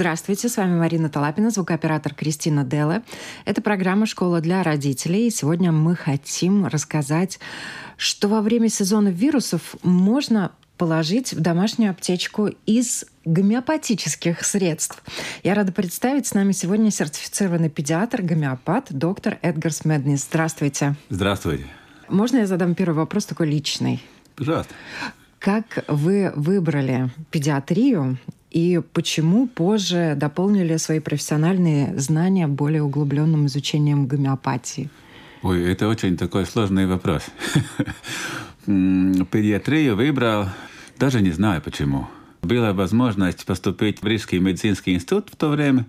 Здравствуйте, с вами Марина Талапина, звукооператор Кристина Делла. Это программа «Школа для родителей». И сегодня мы хотим рассказать, что во время сезона вирусов можно положить в домашнюю аптечку из гомеопатических средств. Я рада представить с нами сегодня сертифицированный педиатр, гомеопат, доктор Эдгарс Меднис. Здравствуйте. Здравствуйте. Можно я задам первый вопрос такой личный? Пожалуйста. Как вы выбрали педиатрию и почему позже дополнили свои профессиональные знания более углубленным изучением гомеопатии? Ой, это очень такой сложный вопрос. Педиатрию выбрал, даже не знаю почему. Была возможность поступить в Рижский медицинский институт в то время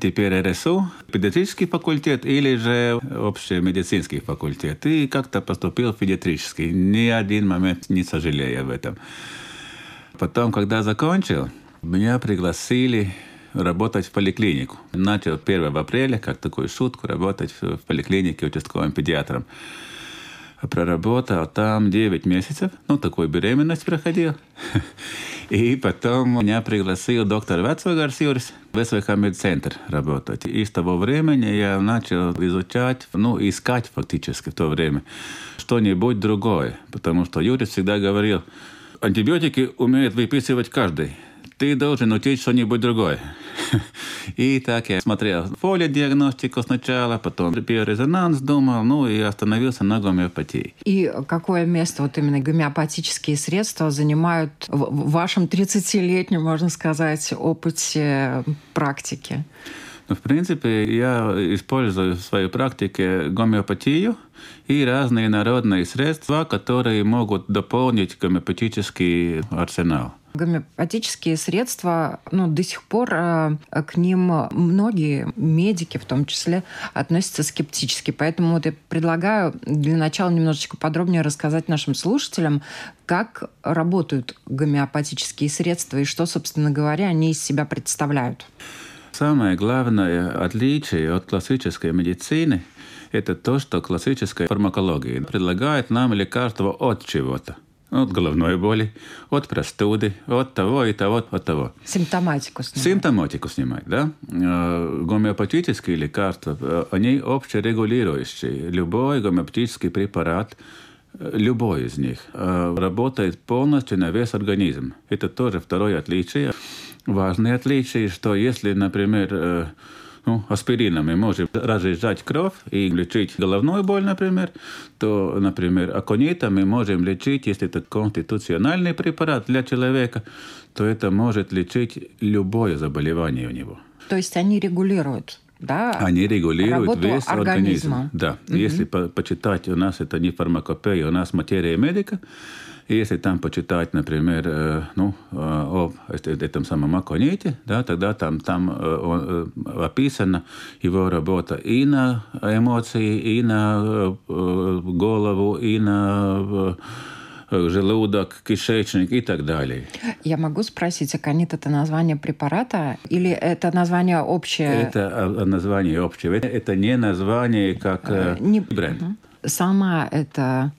теперь РСУ, педиатрический факультет или же общий медицинский факультет. И как-то поступил в педиатрический. Ни один момент не сожалею об этом. Потом, когда закончил, меня пригласили работать в поликлинику. Начал 1 апреля, как такую шутку, работать в поликлинике участковым педиатром. Проработал там 9 месяцев, ну, такую беременность проходил. И потом меня пригласил доктор Вацвагарс Юрис в СВХ медцентр работать. И с того времени я начал изучать, ну, искать фактически в то время что-нибудь другое. Потому что Юрис всегда говорил, антибиотики умеет выписывать каждый ты должен учить что-нибудь другое. И так я смотрел поле диагностику сначала, потом биорезонанс думал, ну и остановился на гомеопатии. И какое место вот именно гомеопатические средства занимают в вашем 30-летнем, можно сказать, опыте практики? Ну, в принципе, я использую в своей практике гомеопатию и разные народные средства, которые могут дополнить гомеопатический арсенал. Гомеопатические средства, ну, до сих пор э, к ним многие медики, в том числе, относятся скептически. Поэтому вот я предлагаю для начала немножечко подробнее рассказать нашим слушателям, как работают гомеопатические средства и что, собственно говоря, они из себя представляют. Самое главное отличие от классической медицины – это то, что классическая фармакология предлагает нам лекарства от чего-то от головной боли, от простуды, от того и того, от того. Симптоматику снимать. Симптоматику снимать, да. Э, гомеопатические лекарства, э, они общерегулирующие. Любой гомеопатический препарат, э, любой из них, работает полностью на весь организм. Это тоже второе отличие. Важное отличие, что если, например, ну, аспирином мы можем разжижать кровь и лечить головную боль, например, то, например, аконитом мы можем лечить, если это конституциональный препарат для человека, то это может лечить любое заболевание у него. То есть они регулируют да, Они регулируют работу весь организма. организм. Да. Угу. Если по почитать, у нас это не фармакопея, у нас материя медика, если там почитать, например, э, ну, э, о этом самом Аконите, да, тогда там, там э, описана его работа и на эмоции, и на голову, и на желудок, кишечник и так далее. Я могу спросить, аконит – это название препарата или это название общее? Это название общее. Это не название как не... бренд. Сама эта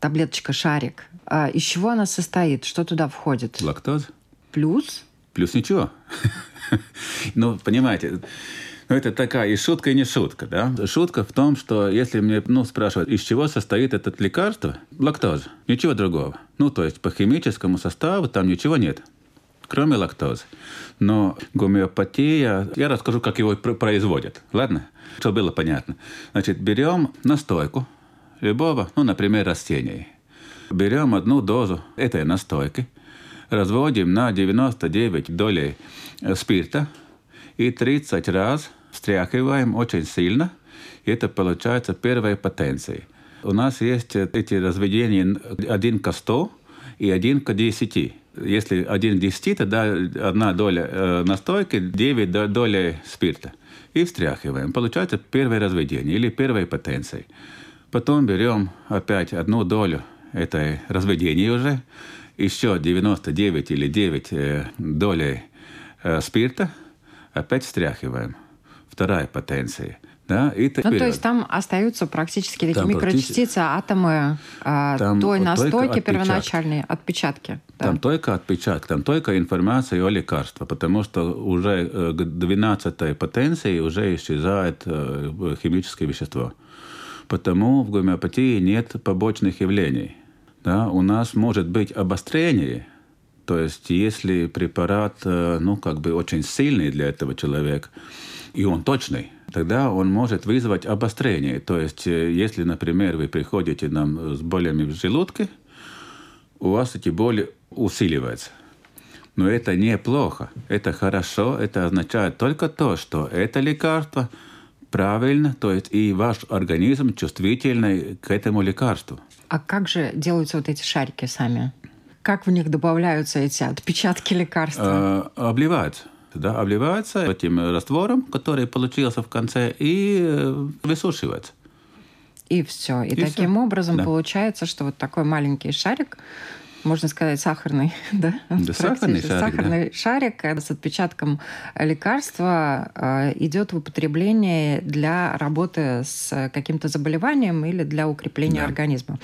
таблеточка-шарик а из чего она состоит? Что туда входит? Лактоза. Плюс? Плюс ничего. ну, понимаете, ну, это такая и шутка, и не шутка, да? Шутка в том, что если мне, ну, спрашивают, из чего состоит это лекарство, лактоза, ничего другого. Ну, то есть по химическому составу там ничего нет, кроме лактозы. Но гомеопатия, я расскажу, как его производят, ладно? Чтобы было понятно. Значит, берем настойку любого, ну, например, растения, берем одну дозу этой настойки, разводим на 99 долей э, спирта и 30 раз встряхиваем очень сильно. И это получается первая потенция. У нас есть э, эти разведения 1 к 100 и 1 к 10. Если 1 к 10, тогда одна доля э, настойки, 9 долей спирта. И встряхиваем. Получается первое разведение или первая потенция. Потом берем опять одну долю это разведение уже, еще 99 или 9 э, долей э, спирта, опять встряхиваем. Вторая потенция. Да, и ну, то есть там остаются практически такие там микрочастицы, атомы э, там той настойки первоначальной, отпечатки. Да. Там только отпечатки, там только информация о лекарстве, потому что уже э, к 12 потенции уже исчезает химическое вещество. Потому в гомеопатии нет побочных явлений. Да, у нас может быть обострение, то есть если препарат э, ну, как бы очень сильный для этого человека, и он точный, тогда он может вызвать обострение. То есть, э, если, например, вы приходите нам с болями в желудке, у вас эти боли усиливаются. Но это неплохо, это хорошо, это означает только то, что это лекарство правильно, то есть и ваш организм чувствительный к этому лекарству. А как же делаются вот эти шарики сами? Как в них добавляются эти отпечатки лекарства? Э, обливаются да, обливается этим раствором, который получился в конце, и э, высушивается. И все. И, и таким все. образом да. получается, что вот такой маленький шарик можно сказать, сахарный, да? Да, сахарный шарик. Сахарный да. шарик с отпечатком лекарства э, идет в употребление для работы с каким-то заболеванием или для укрепления да. организма.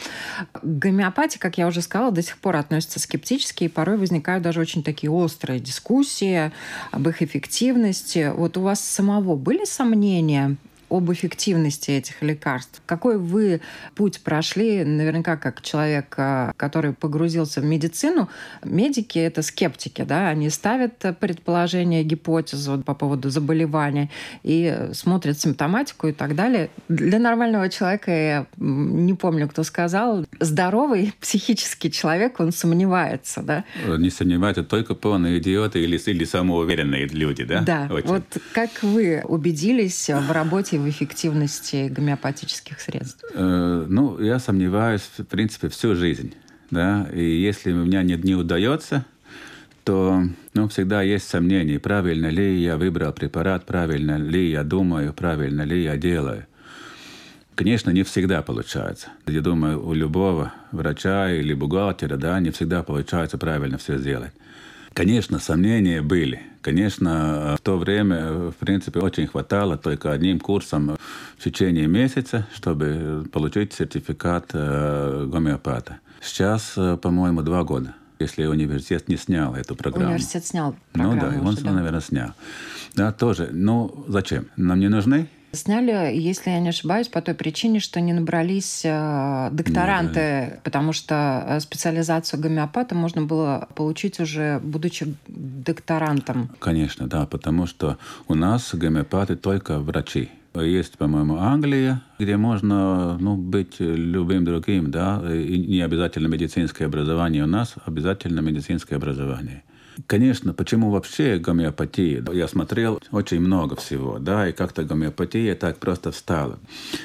К гомеопатии, как я уже сказала, до сих пор относятся скептически, и порой возникают даже очень такие острые дискуссии об их эффективности. Вот у вас самого были сомнения об эффективности этих лекарств. Какой вы путь прошли, наверняка как человек, а, который погрузился в медицину, медики — это скептики, да, они ставят предположение, гипотезу по поводу заболевания и смотрят симптоматику и так далее. Для нормального человека, я не помню, кто сказал, здоровый психический человек, он сомневается, да? Не сомневается только полные идиоты или, или самоуверенные люди, да? Да. Очень. Вот как вы убедились в работе в эффективности гомеопатических средств? Э, ну, я сомневаюсь, в принципе, всю жизнь. Да? И если у меня не, не удается, то ну, всегда есть сомнения, правильно ли я выбрал препарат, правильно ли я думаю, правильно ли я делаю. Конечно, не всегда получается. Я думаю, у любого врача или бухгалтера да, не всегда получается правильно все сделать. Конечно, сомнения были. Конечно, в то время, в принципе, очень хватало только одним курсом в течение месяца, чтобы получить сертификат э, гомеопата. Сейчас, э, по-моему, два года если университет не снял эту программу. Университет снял программу. Ну да, он, уже, да. наверное, снял. Да, тоже. Ну, зачем? Нам не нужны Сняли, если я не ошибаюсь, по той причине, что не набрались э, докторанты, не, потому что э, специализацию гомеопата можно было получить уже будучи докторантом. Конечно, да, потому что у нас гомеопаты только врачи. Есть, по-моему, Англия, где можно ну, быть любым другим, да, и не обязательно медицинское образование. У нас обязательно медицинское образование. Конечно, почему вообще гомеопатия? Я смотрел очень много всего, да, и как-то гомеопатия так просто встала,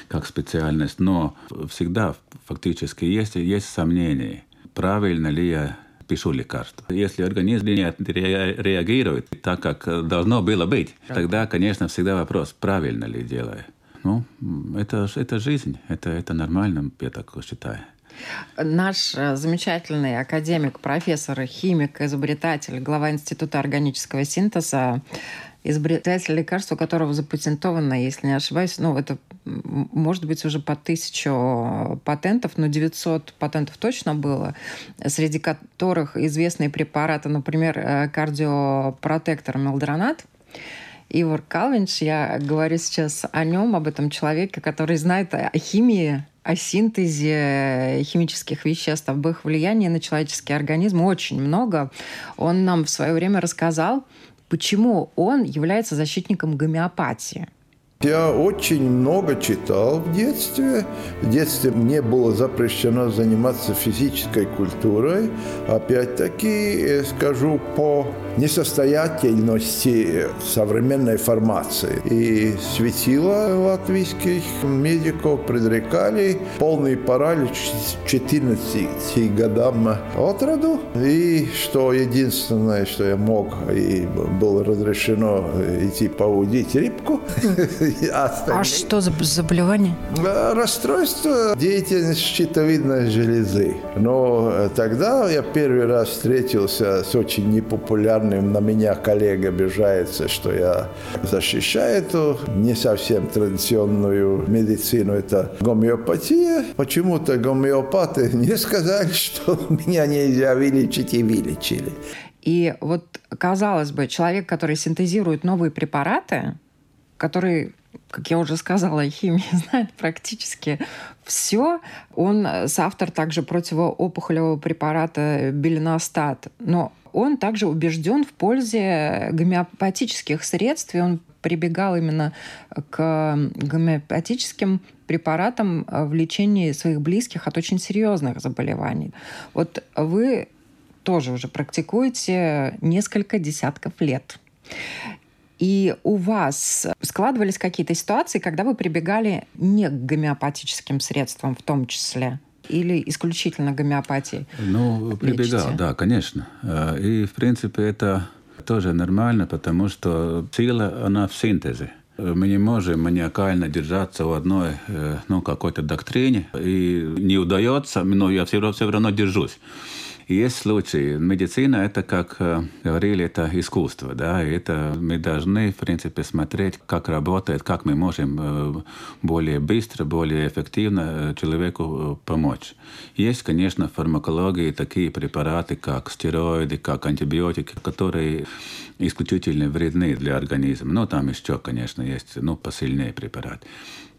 как специальность. Но всегда фактически есть, есть сомнения, правильно ли я пишу лекарство. Если организм не реагирует так, как должно было быть, тогда, конечно, всегда вопрос, правильно ли делаю. Ну, это, это жизнь, это, это нормально, я так считаю. Наш э, замечательный академик, профессор, химик, изобретатель, глава Института органического синтеза, изобретатель лекарства, которого запатентовано, если не ошибаюсь, ну, это может быть уже по тысячу патентов, но 900 патентов точно было, среди которых известные препараты, например, э, кардиопротектор мелдронат, Ивар Калвинч, я говорю сейчас о нем, об этом человеке, который знает о химии о синтезе химических веществ, об их влиянии на человеческий организм очень много. Он нам в свое время рассказал, почему он является защитником гомеопатии. Я очень много читал в детстве. В детстве мне было запрещено заниматься физической культурой. Опять-таки, скажу по несостоятельности современной формации. И светила латвийских медиков предрекали полный паралич 14 годам от роду. И что единственное, что я мог, и было разрешено идти поудить рыбку. А что за заболевание? Расстройство деятельности щитовидной железы. Но тогда я первый раз встретился с очень непопулярным на меня коллега обижается, что я защищаю эту не совсем традиционную медицину. Это гомеопатия. Почему-то гомеопаты не сказали, что меня нельзя вылечить и вылечили. И вот, казалось бы, человек, который синтезирует новые препараты, который как я уже сказала, о знает практически все. Он соавтор также противоопухолевого препарата белиностат. Но он также убежден в пользе гомеопатических средств, и он прибегал именно к гомеопатическим препаратам в лечении своих близких от очень серьезных заболеваний. Вот вы тоже уже практикуете несколько десятков лет. И у вас складывались какие-то ситуации, когда вы прибегали не к гомеопатическим средствам в том числе? Или исключительно гомеопатии? Ну, прибегал, да, конечно. Э, и, в принципе, это тоже нормально, потому что сила, она в синтезе. Мы не можем маниакально держаться в одной э, ну, какой-то доктрине, и не удается, но я все равно, все равно держусь. Есть случаи. Медицина – это, как э, говорили, это искусство. Да? Это мы должны, в принципе, смотреть, как работает, как мы можем э, более быстро, более эффективно э, человеку помочь. Есть, конечно, в фармакологии такие препараты, как стероиды, как антибиотики, которые исключительно вредны для организма. Но там еще, конечно, есть ну, посильнее препарат.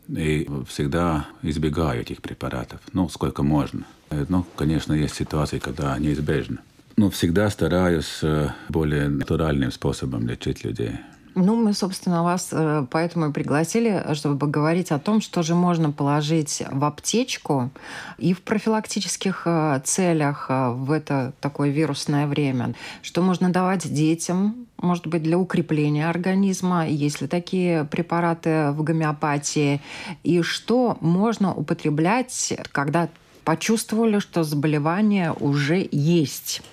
И всегда избегаю этих препаратов, ну, сколько можно. Ну, конечно, есть ситуации, когда неизбежно. Но всегда стараюсь э, более натуральным способом лечить людей. Ну, мы, собственно, вас э, поэтому и пригласили, чтобы поговорить о том, что же можно положить в аптечку и в профилактических э, целях в это такое вирусное время. Что можно давать детям, может быть, для укрепления организма, есть ли такие препараты в гомеопатии, и что можно употреблять, когда почувствовали, что заболевание уже есть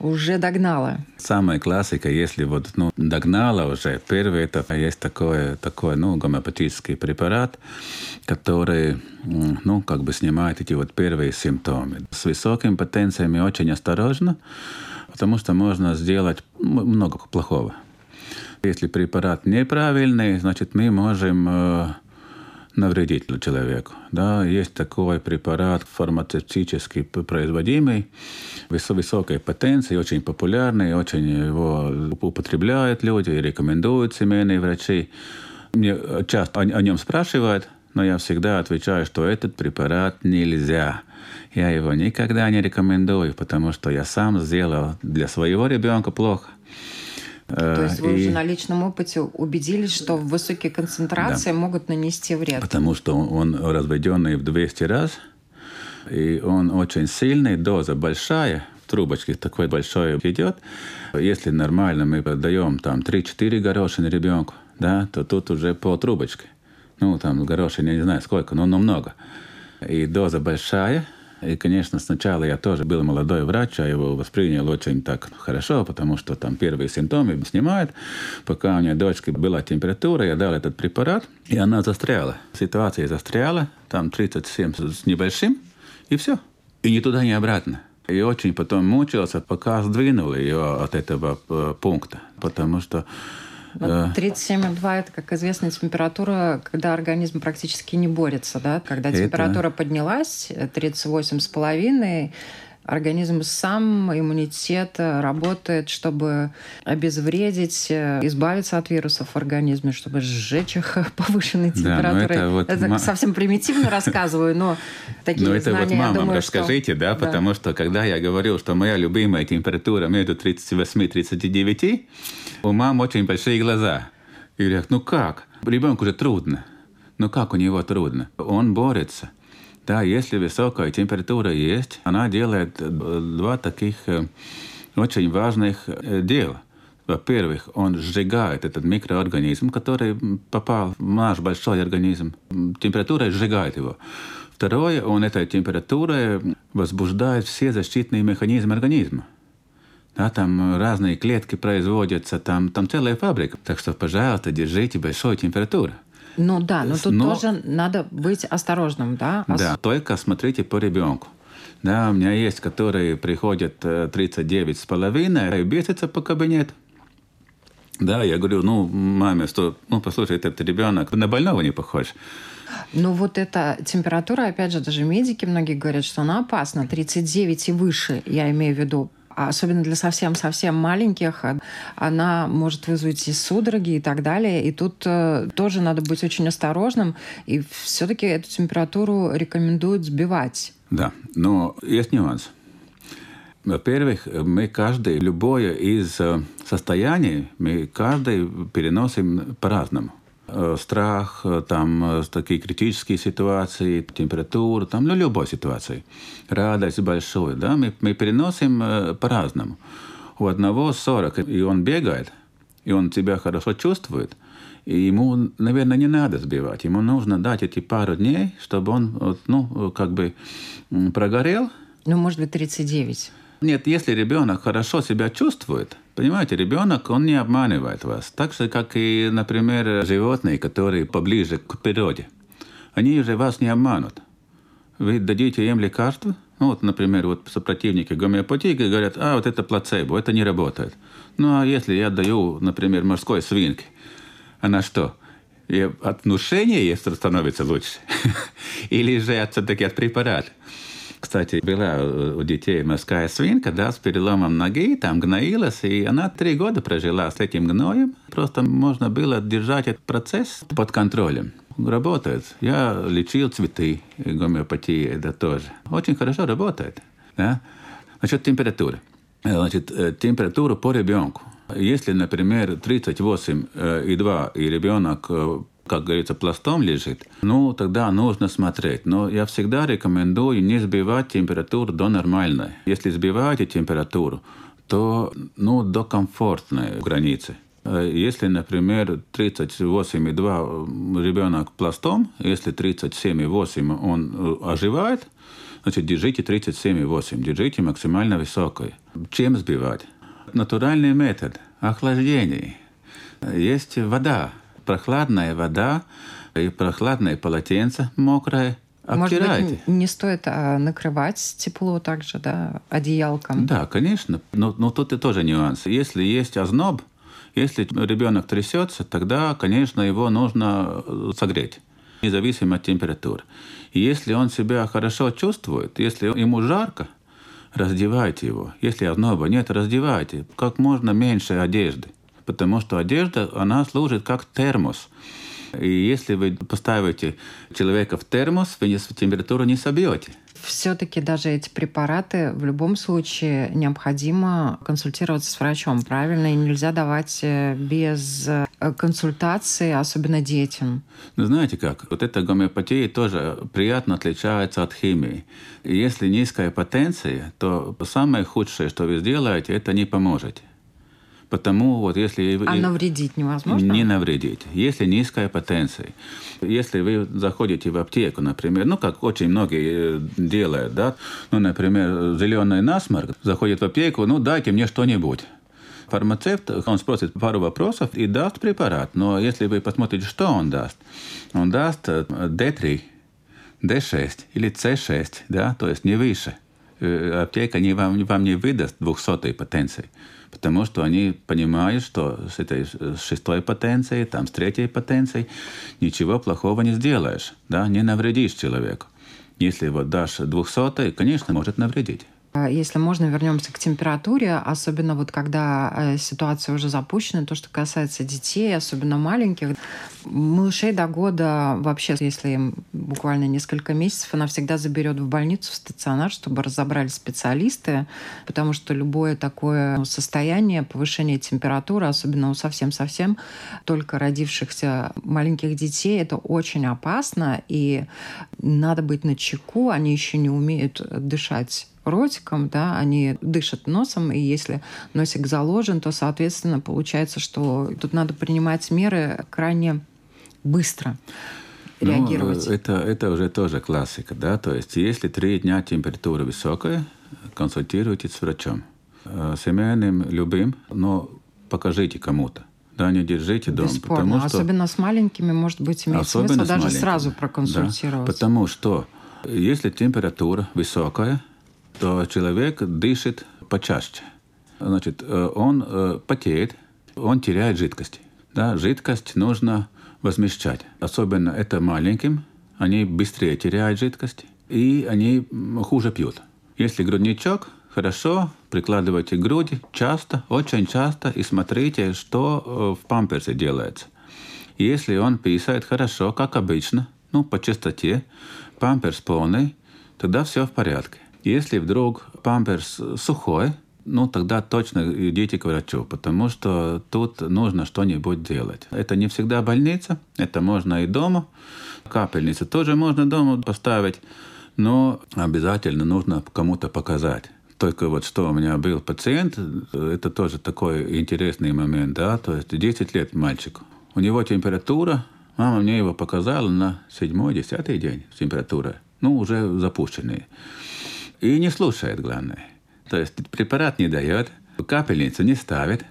уже догнала. Самая классика, если вот ну, догнала уже, первый это есть такой, такой ну, гомеопатический препарат, который ну, как бы снимает эти вот первые симптомы. С высокими потенциями очень осторожно, потому что можно сделать много плохого. Если препарат неправильный, значит мы можем э, навредить человеку. Да, есть такой препарат фармацевтически производимый, высокой потенции, очень популярный, очень его употребляют люди рекомендуют семейные врачи. Мне часто о нем спрашивают, но я всегда отвечаю, что этот препарат нельзя. Я его никогда не рекомендую, потому что я сам сделал для своего ребенка плохо. То есть вы и... уже на личном опыте убедились, что высокие концентрации да. могут нанести вред? Потому что он разведенный в 200 раз, и он очень сильный, доза большая, в трубочке такой большой идет. Если нормально мы подаем там 3-4 горошины ребенку, да, то тут уже по трубочке. Ну, там горошин, я не знаю сколько, но, но много. И доза большая – и, конечно, сначала я тоже был молодой врач, а его воспринял очень так хорошо, потому что там первые симптомы снимают. Пока у нее дочки была температура, я дал этот препарат, и она застряла. Ситуация застряла, там 37 с небольшим, и все. И ни туда, ни обратно. И очень потом мучился, пока сдвинул ее от этого э, пункта. Потому что 37,2 это, как известно, температура, когда организм практически не борется, да? Когда температура это... поднялась, 38,5, организм сам, иммунитет работает, чтобы обезвредить, избавиться от вирусов в организме, чтобы сжечь их повышенной температурой. Да, это вот это ма... совсем примитивно рассказываю, но такие но это знания, вот мамам думаю, расскажите, что... да, потому да. что когда я говорил, что моя любимая температура между 38 и 39, у мам очень большие глаза. И говорят, ну как? Ребенку же трудно. Ну как у него трудно? Он борется. Да, если высокая температура есть, она делает э, два таких э, очень важных э, дела. Во-первых, он сжигает этот микроорганизм, который попал в наш большой организм. Температура сжигает его. Второе, он этой температурой возбуждает все защитные механизмы организма. Да, там разные клетки производятся, там, там целая фабрика. Так что, пожалуйста, держите большую температуру. Ну да, но тут но... тоже надо быть осторожным, да? Да, только смотрите по ребенку. Да, у меня есть, которые приходят 39 э, с половиной и бесятся по кабинету. Да, я говорю, ну, маме, что, ну, послушай, этот ребенок на больного не похож. Ну, вот эта температура, опять же, даже медики многие говорят, что она опасна. 39 и выше, я имею в виду особенно для совсем-совсем маленьких, она может вызвать и судороги и так далее. И тут э, тоже надо быть очень осторожным. И все-таки эту температуру рекомендуют сбивать. Да, но есть нюанс. Во-первых, мы каждый, любое из э, состояний, мы каждый переносим по-разному. Э, страх, э, там э, такие критические ситуации, температура, там, ну, любой ситуации. Радость большую, да, мы, мы переносим по-разному. У одного 40, и он бегает, и он себя хорошо чувствует, и ему, наверное, не надо сбивать. Ему нужно дать эти пару дней, чтобы он, ну, как бы прогорел. Ну, может быть, 39. Нет, если ребенок хорошо себя чувствует, понимаете, ребенок, он не обманывает вас. Так же, как и, например, животные, которые поближе к природе. Они же вас не обманут. Вы дадите им лекарство, ну, вот, например, вот сопротивники гомеопатии говорят, а, вот это плацебо, это не работает. Ну, а если я даю, например, морской свинке, она что, и от внушения ей становится лучше? Или же все-таки от препарата? Кстати, была у детей морская свинка, да, с переломом ноги, там гноилась, и она три года прожила с этим гноем. Просто можно было держать этот процесс под контролем. Работает. Я лечил цветы, гомеопатии, это тоже. Очень хорошо работает. Да? Насчет температуры. Значит, э, температура по ребенку. Если, например, 38,2 и ребенок э, как говорится, пластом лежит, ну, тогда нужно смотреть. Но я всегда рекомендую не сбивать температуру до нормальной. Если сбиваете температуру, то ну, до комфортной границы. Если, например, 38,2 ребенок пластом, если 37,8 он э, оживает, значит, держите 37,8, держите максимально высокой. Чем сбивать? Натуральный метод – охлаждение. Есть вода, прохладная вода и прохладное полотенце мокрое. Обтирайте. Может быть, не стоит а, накрывать тепло также, да, одеялком? Да, конечно. Но, но тут и тоже нюанс. Если есть озноб, если ребенок трясется, тогда, конечно, его нужно э, согреть, независимо от температуры. И если он себя хорошо чувствует, если ему жарко, раздевайте его. Если озноба нет, раздевайте. Как можно меньше одежды потому что одежда, она служит как термос. И если вы поставите человека в термос, вы температуру не собьете. Все-таки даже эти препараты в любом случае необходимо консультироваться с врачом, правильно? И нельзя давать э, без э, консультации, особенно детям. Ну, знаете как, вот эта гомеопатия тоже приятно отличается от химии. И если низкая потенция, то самое худшее, что вы сделаете, это не поможете. Потому вот если... А навредить невозможно? Не навредить. Если низкая потенция. Если вы заходите в аптеку, например, ну, как очень многие э, делают, да, ну, например, зеленый насморк, заходит в аптеку, ну, дайте мне что-нибудь. Фармацевт, он спросит пару вопросов и даст препарат. Но если вы посмотрите, что он даст, он даст D3, э, D6 или C6, да, то есть не выше. Э, аптека не вам, вам не выдаст 200 потенции потому что они понимают, что с этой шестой потенцией, там, с третьей потенцией ничего плохого не сделаешь, да, не навредишь человеку. Если вот дашь 200, конечно, может навредить. А если можно, вернемся к температуре, особенно вот когда э, ситуация уже запущена, то, что касается детей, особенно маленьких. Малышей до года вообще, если им буквально несколько месяцев, она всегда заберет в больницу, в стационар, чтобы разобрали специалисты, потому что любое такое состояние, повышение температуры, особенно у совсем-совсем только родившихся маленьких детей, это очень опасно, и надо быть на чеку, они еще не умеют дышать ротиком, да, они дышат носом, и если носик заложен, то, соответственно, получается, что тут надо принимать меры крайне быстро реагировать. Ну, это, это уже тоже классика, да, то есть если три дня температура высокая, консультируйтесь с врачом. Э, семейным, любым, но покажите кому-то. Да, не держите дома. Бесспорно. Потому что... Особенно с маленькими, может быть, имеет Особенно смысл даже маленькими. сразу проконсультироваться. Да, потому что если температура высокая, то человек дышит почаще. Значит, э, он э, потеет, он теряет жидкость. Да, жидкость нужно возмещать. Особенно это маленьким, они быстрее теряют жидкость, и они хуже пьют. Если грудничок, хорошо, прикладывайте к груди часто, очень часто, и смотрите, что э, в памперсе делается. Если он писает хорошо, как обычно, ну, по частоте, памперс полный, тогда все в порядке. Если вдруг памперс сухой, ну тогда точно идите к врачу, потому что тут нужно что-нибудь делать. Это не всегда больница, это можно и дома. Капельницу тоже можно дома поставить, но обязательно нужно кому-то показать. Только вот что у меня был пациент, это тоже такой интересный момент, да, то есть 10 лет мальчику. У него температура, мама мне его показала на седьмой, десятый день температура, ну уже запущенные. И не слушает, главное. То есть препарат не дает, капельницу не ставит,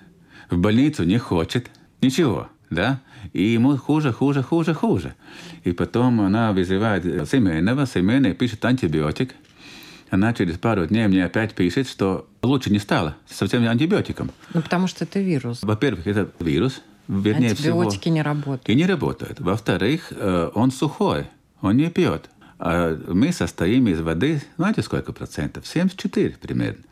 в больницу не хочет, ничего, да? И ему хуже, хуже, хуже, хуже. И потом она вызывает семейного, семейный пишет антибиотик. Она через пару дней мне опять пишет, что лучше не стало со всем антибиотиком. Ну, потому что это вирус. Во-первых, это вирус, вернее Антибиотики всего. не работают. И не работают. Во-вторых, э, он сухой, он не пьет. А мы состоим из воды, знаете, сколько процентов? 74 примерно.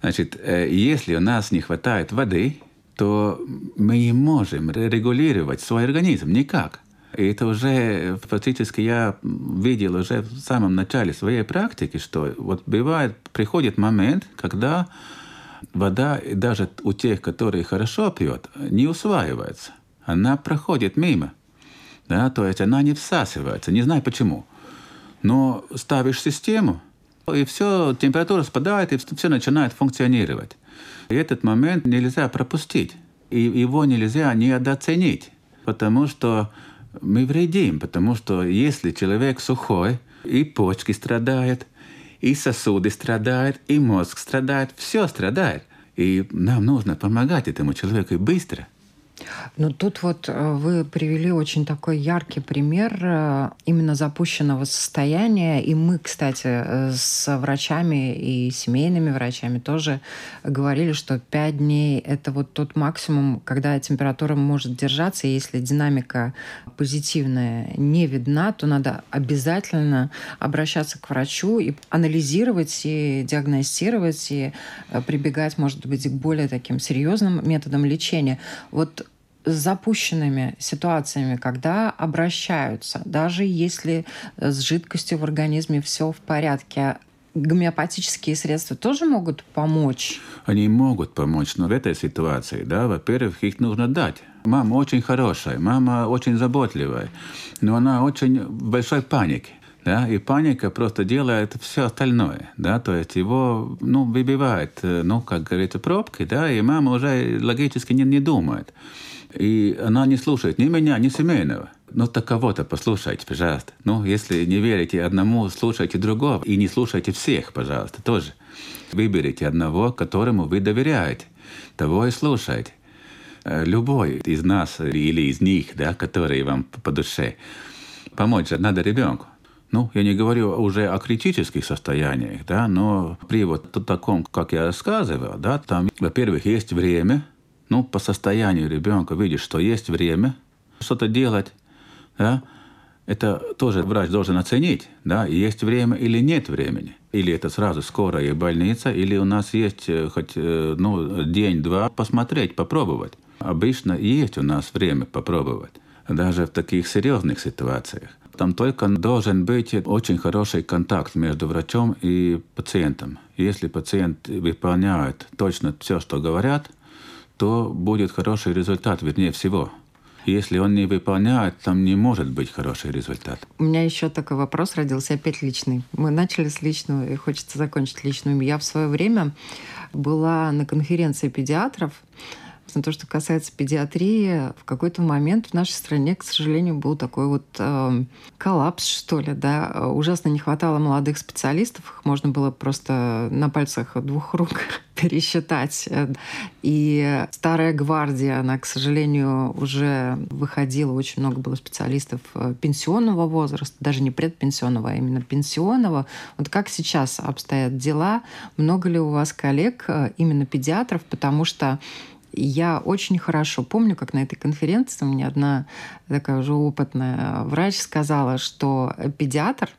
Значит, э, если у нас не хватает воды, то мы не можем регулировать свой организм никак. И это уже фактически я видел уже в самом начале своей практики, что вот бывает, приходит момент, когда вода даже у тех, которые хорошо пьют, не усваивается. Она проходит мимо. Да, то есть она не всасывается, не знаю почему. Но ставишь систему, и все, температура спадает, и все начинает функционировать. И этот момент нельзя пропустить. И его нельзя недооценить. Потому что мы вредим. Потому что если человек сухой, и почки страдают, и сосуды страдают, и мозг страдает, все страдает. И нам нужно помогать этому человеку быстро. Ну, тут вот э, вы привели очень такой яркий пример э, именно запущенного состояния. И мы, кстати, э, с врачами и семейными врачами тоже говорили, что 5 дней – это вот тот максимум, когда температура может держаться. И если динамика позитивная не видна, то надо обязательно обращаться к врачу и анализировать, и диагностировать, и прибегать, может быть, к более таким серьезным методам лечения. Вот запущенными ситуациями, когда обращаются, даже если с жидкостью в организме все в порядке, гомеопатические средства тоже могут помочь? Они могут помочь, но в этой ситуации, да, во-первых, их нужно дать. Мама очень хорошая, мама очень заботливая, но она очень в большой панике. Да, и паника просто делает все остальное, да, то есть его, ну, выбивает, ну, как говорится, пробки, да, и мама уже логически не, не думает. И она не слушает ни меня, ни семейного. Ну, так кого-то послушайте, пожалуйста. Ну, если не верите одному, слушайте другого. И не слушайте всех, пожалуйста, тоже. Выберите одного, которому вы доверяете. Того и слушайте. Любой из нас или из них, да, которые вам по душе. Помочь же надо ребенку. Ну, я не говорю уже о критических состояниях, да, но при вот таком, как я рассказывал, да, там, во-первых, есть время, ну, по состоянию ребенка видишь, что есть время что-то делать, да, это тоже врач должен оценить, да, есть время или нет времени. Или это сразу скорая больница, или у нас есть хоть ну, день-два посмотреть, попробовать. Обычно есть у нас время попробовать, даже в таких серьезных ситуациях. Там только должен быть очень хороший контакт между врачом и пациентом. Если пациент выполняет точно все, что говорят, то будет хороший результат, вернее всего. Если он не выполняет, там не может быть хороший результат. У меня еще такой вопрос родился, опять личный. Мы начали с личного, и хочется закончить личным. Я в свое время была на конференции педиатров, на то, что касается педиатрии, в какой-то момент в нашей стране, к сожалению, был такой вот э, коллапс, что ли, да. Ужасно не хватало молодых специалистов, их можно было просто на пальцах двух рук пересчитать. И старая гвардия, она, к сожалению, уже выходила, очень много было специалистов э, пенсионного возраста, даже не предпенсионного, а именно пенсионного. Вот как сейчас обстоят дела? Много ли у вас коллег, э, именно педиатров? Потому что я очень хорошо помню, как на этой конференции мне одна такая уже опытная врач сказала, что педиатр,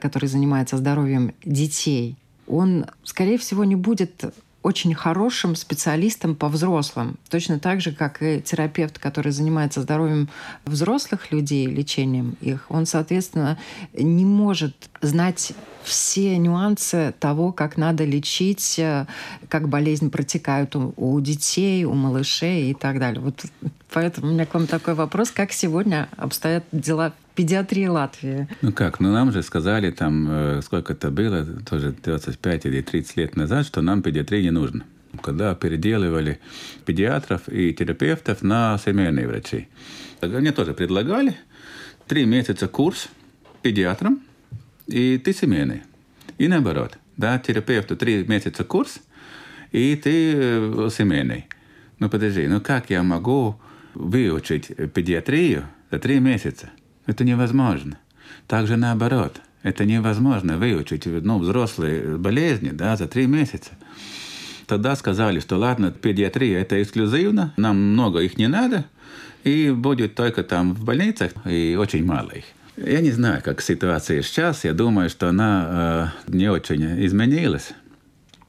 который занимается здоровьем детей, он, скорее всего, не будет очень хорошим специалистом по взрослым. Точно так же, как и терапевт, который занимается здоровьем взрослых людей, лечением их, он, соответственно, не может знать все нюансы того, как надо лечить, э, как болезнь протекает у, у детей, у малышей и так далее. Вот поэтому у меня к вам такой вопрос, как сегодня обстоят дела педиатрии Латвии? Ну как, ну нам же сказали там, э, сколько это было, тоже 25 или 30 лет назад, что нам педиатрия не нужно когда переделывали педиатров и терапевтов на семейные врачи. Мне тоже предлагали три месяца курс педиатрам, и ты семейный. И наоборот. Да, терапевту три месяца курс, и ты э, семейный. Ну подожди, ну как я могу выучить педиатрию за три месяца? Это невозможно. Также наоборот. Это невозможно выучить ну, взрослые болезни да, за три месяца. Тогда сказали, что ладно, педиатрия это эксклюзивно, нам много их не надо, и будет только там в больницах, и очень мало их. Я не знаю, как ситуация сейчас. Я думаю, что она э, не очень изменилась.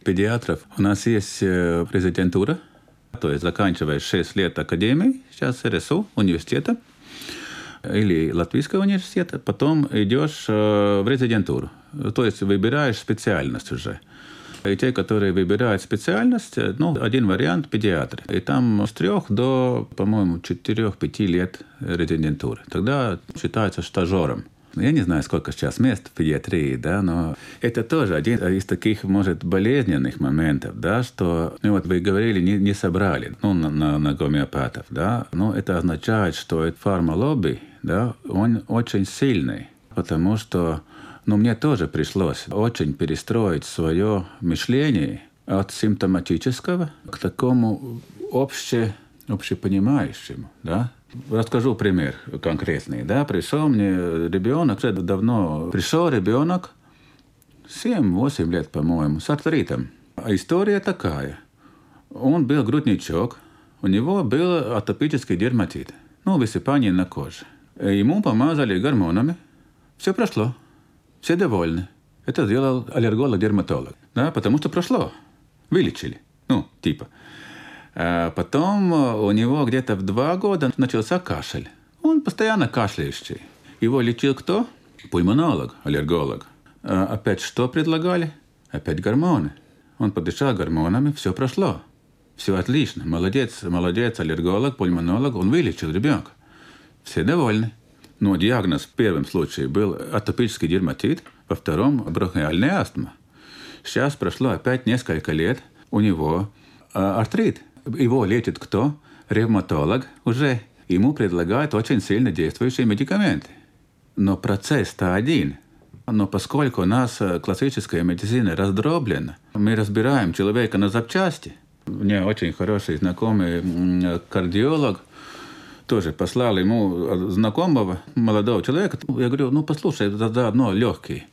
Педиатров у нас есть э, резидентура, то есть заканчиваешь 6 лет академии, сейчас РСУ, университета, или Латвийского университета, потом идешь э, в резидентуру, то есть выбираешь специальность уже. И те, которые выбирают специальность, ну, один вариант – педиатр. И там с трех до, по-моему, четырех-пяти лет резидентуры. Тогда считается стажером. Я не знаю, сколько сейчас мест в педиатрии, да, но это тоже один из таких, может, болезненных моментов, да, что, ну вот вы говорили, не, не собрали, ну, на, на, на гомеопатов, да, но это означает, что фармалобби, да, он очень сильный, потому что но мне тоже пришлось очень перестроить свое мышление от симптоматического к такому обще, общепонимающему. Да? Расскажу пример конкретный. Да? Пришел мне ребенок, уже давно пришел ребенок, 7-8 лет, по-моему, с артритом. А история такая. Он был грудничок, у него был атопический дерматит, ну, высыпание на коже. Ему помазали гормонами, все прошло. Все довольны. Это сделал аллерголог-дерматолог. Да, потому что прошло. Вылечили. Ну, типа. А потом у него где-то в два года начался кашель. Он постоянно кашляющий. Его лечил кто? Пульмонолог, аллерголог. А опять что предлагали? Опять гормоны. Он подышал гормонами, все прошло. Все отлично. Молодец, молодец, аллерголог, пульмонолог. Он вылечил ребенка. Все довольны. Но диагноз в первом случае был атопический дерматит, во втором – бронхиальная астма. Сейчас прошло опять несколько лет, у него э, артрит. Его лечит кто? Ревматолог уже. Ему предлагают очень сильно действующие медикаменты. Но процесс-то один. Но поскольку у нас э, классическая медицина раздроблена, мы разбираем человека на запчасти. Меня очень хороший знакомый кардиолог, тоже послал ему знакомого молодого человека. Я говорю, ну послушай, это заодно легкий.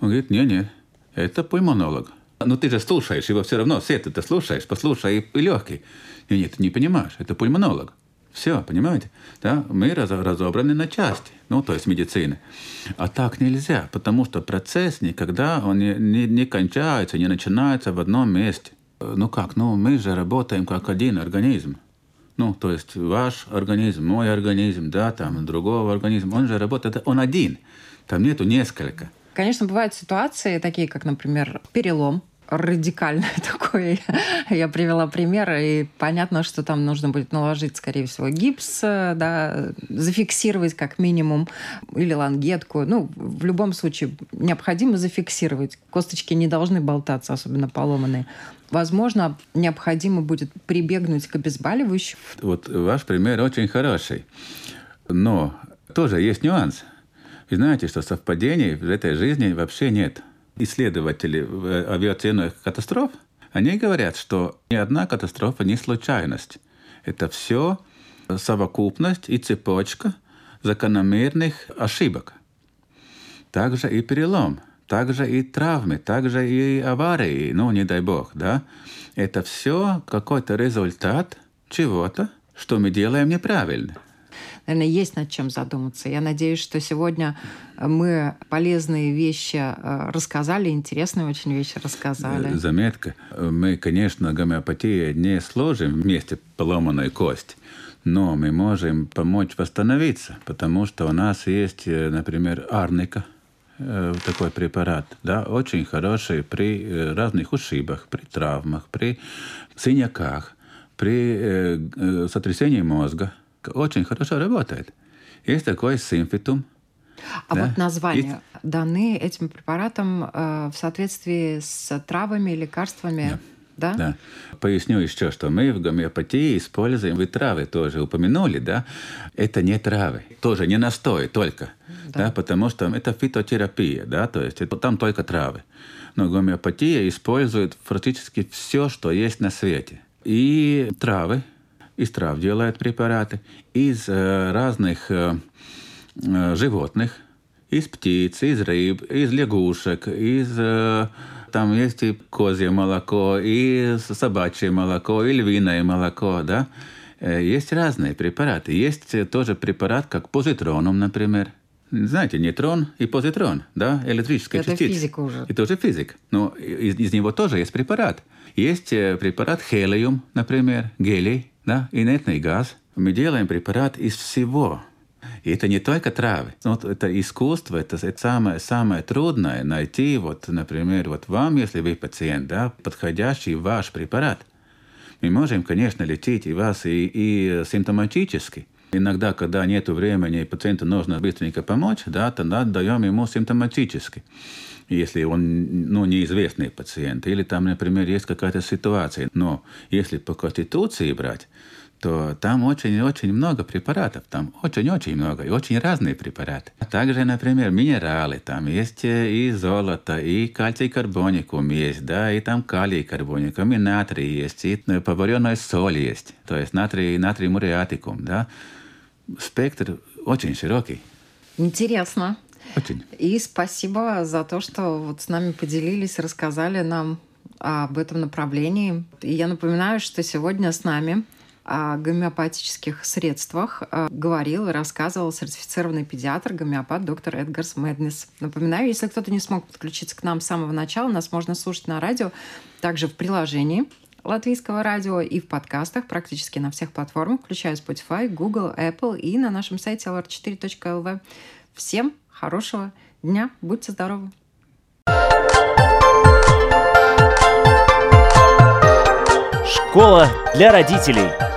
Он говорит, не-не, это пульмонолог. Ну ты же слушаешь его все равно, все ты слушаешь, послушай и, и легкий. Не, нет, не понимаешь, это пульмонолог. Все, понимаете? Да? Мы разобраны на части, ну, то есть медицины. А так нельзя, потому что процесс никогда он не, не, не кончается, не начинается в одном месте. Ну как, ну мы же работаем как один организм. Ну, то есть ваш организм, мой организм, да, там, другого организма, он же работает, он один. Там нету несколько. Конечно, бывают ситуации такие, как, например, перелом радикальное такое. Я привела пример, и понятно, что там нужно будет наложить, скорее всего, гипс, да, зафиксировать как минимум, или лангетку. Ну, в любом случае, необходимо зафиксировать. Косточки не должны болтаться, особенно поломанные. Возможно, необходимо будет прибегнуть к обезболивающим. Вот ваш пример очень хороший. Но тоже есть нюанс. Вы знаете, что совпадений в этой жизни вообще нет. Исследователи авиационных катастроф, они говорят, что ни одна катастрофа не случайность. Это все совокупность и цепочка закономерных ошибок. Также и перелом, также и травмы, также и аварии, ну, не дай бог, да. Это все какой-то результат чего-то, что мы делаем неправильно наверное, есть над чем задуматься. Я надеюсь, что сегодня мы полезные вещи э, рассказали, интересные очень вещи рассказали. Э, заметка. Мы, конечно, гомеопатией не сложим вместе поломанную кость, но мы можем помочь восстановиться, потому что у нас есть, э, например, арника, такой препарат, да, очень хороший при разных ушибах, при травмах, при синяках, при сотрясении мозга – очень хорошо работает. Есть такой симфитум. А да? вот названия Есть... даны этим препаратам э, в соответствии с травами, лекарствами? Да. Да? да. Поясню еще, что мы в гомеопатии используем, вы травы тоже упомянули, да? Это не травы, тоже не настой только, да. да, потому что это фитотерапия, да, то есть это, там только травы. Но гомеопатия использует практически все, что есть на свете. И травы, из трав делают препараты, из э, разных э, э, животных, из птиц, из рыб, из лягушек, из там есть и козье молоко, и собачье молоко, и львиное молоко, да. Есть разные препараты. Есть тоже препарат, как позитроном, например. Знаете, нейтрон и позитрон, да, электрическая Это частица. Это физика уже. Это уже физик. Но из, из него тоже есть препарат. Есть препарат хелиум, например, гелий, да, инертный газ. Мы делаем препарат из всего. И это не только травы. Вот это искусство, это, это самое, самое трудное найти, вот, например, вот вам, если вы пациент, да, подходящий ваш препарат. Мы можем, конечно, лечить и вас и, и симптоматически. Иногда, когда нет времени, пациенту нужно быстренько помочь, да, тогда даем ему симптоматически если он ну, неизвестный пациент, или там, например, есть какая-то ситуация. Но если по конституции брать, то там очень-очень много препаратов, там очень-очень много, и очень разные препараты. Также, например, минералы, там есть и золото, и кальций карбоникум есть, да, и там калий карбоникум, и натрий есть, и поваренная соль есть, то есть натрий, натрий муриатикум, да. Спектр очень широкий. Интересно. Очень. И спасибо за то, что вот с нами поделились, рассказали нам об этом направлении. И я напоминаю, что сегодня с нами о гомеопатических средствах а, говорил и рассказывал сертифицированный педиатр, гомеопат доктор Эдгарс Мэднес. Напоминаю, если кто-то не смог подключиться к нам с самого начала, нас можно слушать на радио, также в приложении латвийского радио и в подкастах практически на всех платформах, включая Spotify, Google, Apple и на нашем сайте lr4.lv. Всем хорошего дня. Будьте здоровы. Школа для родителей.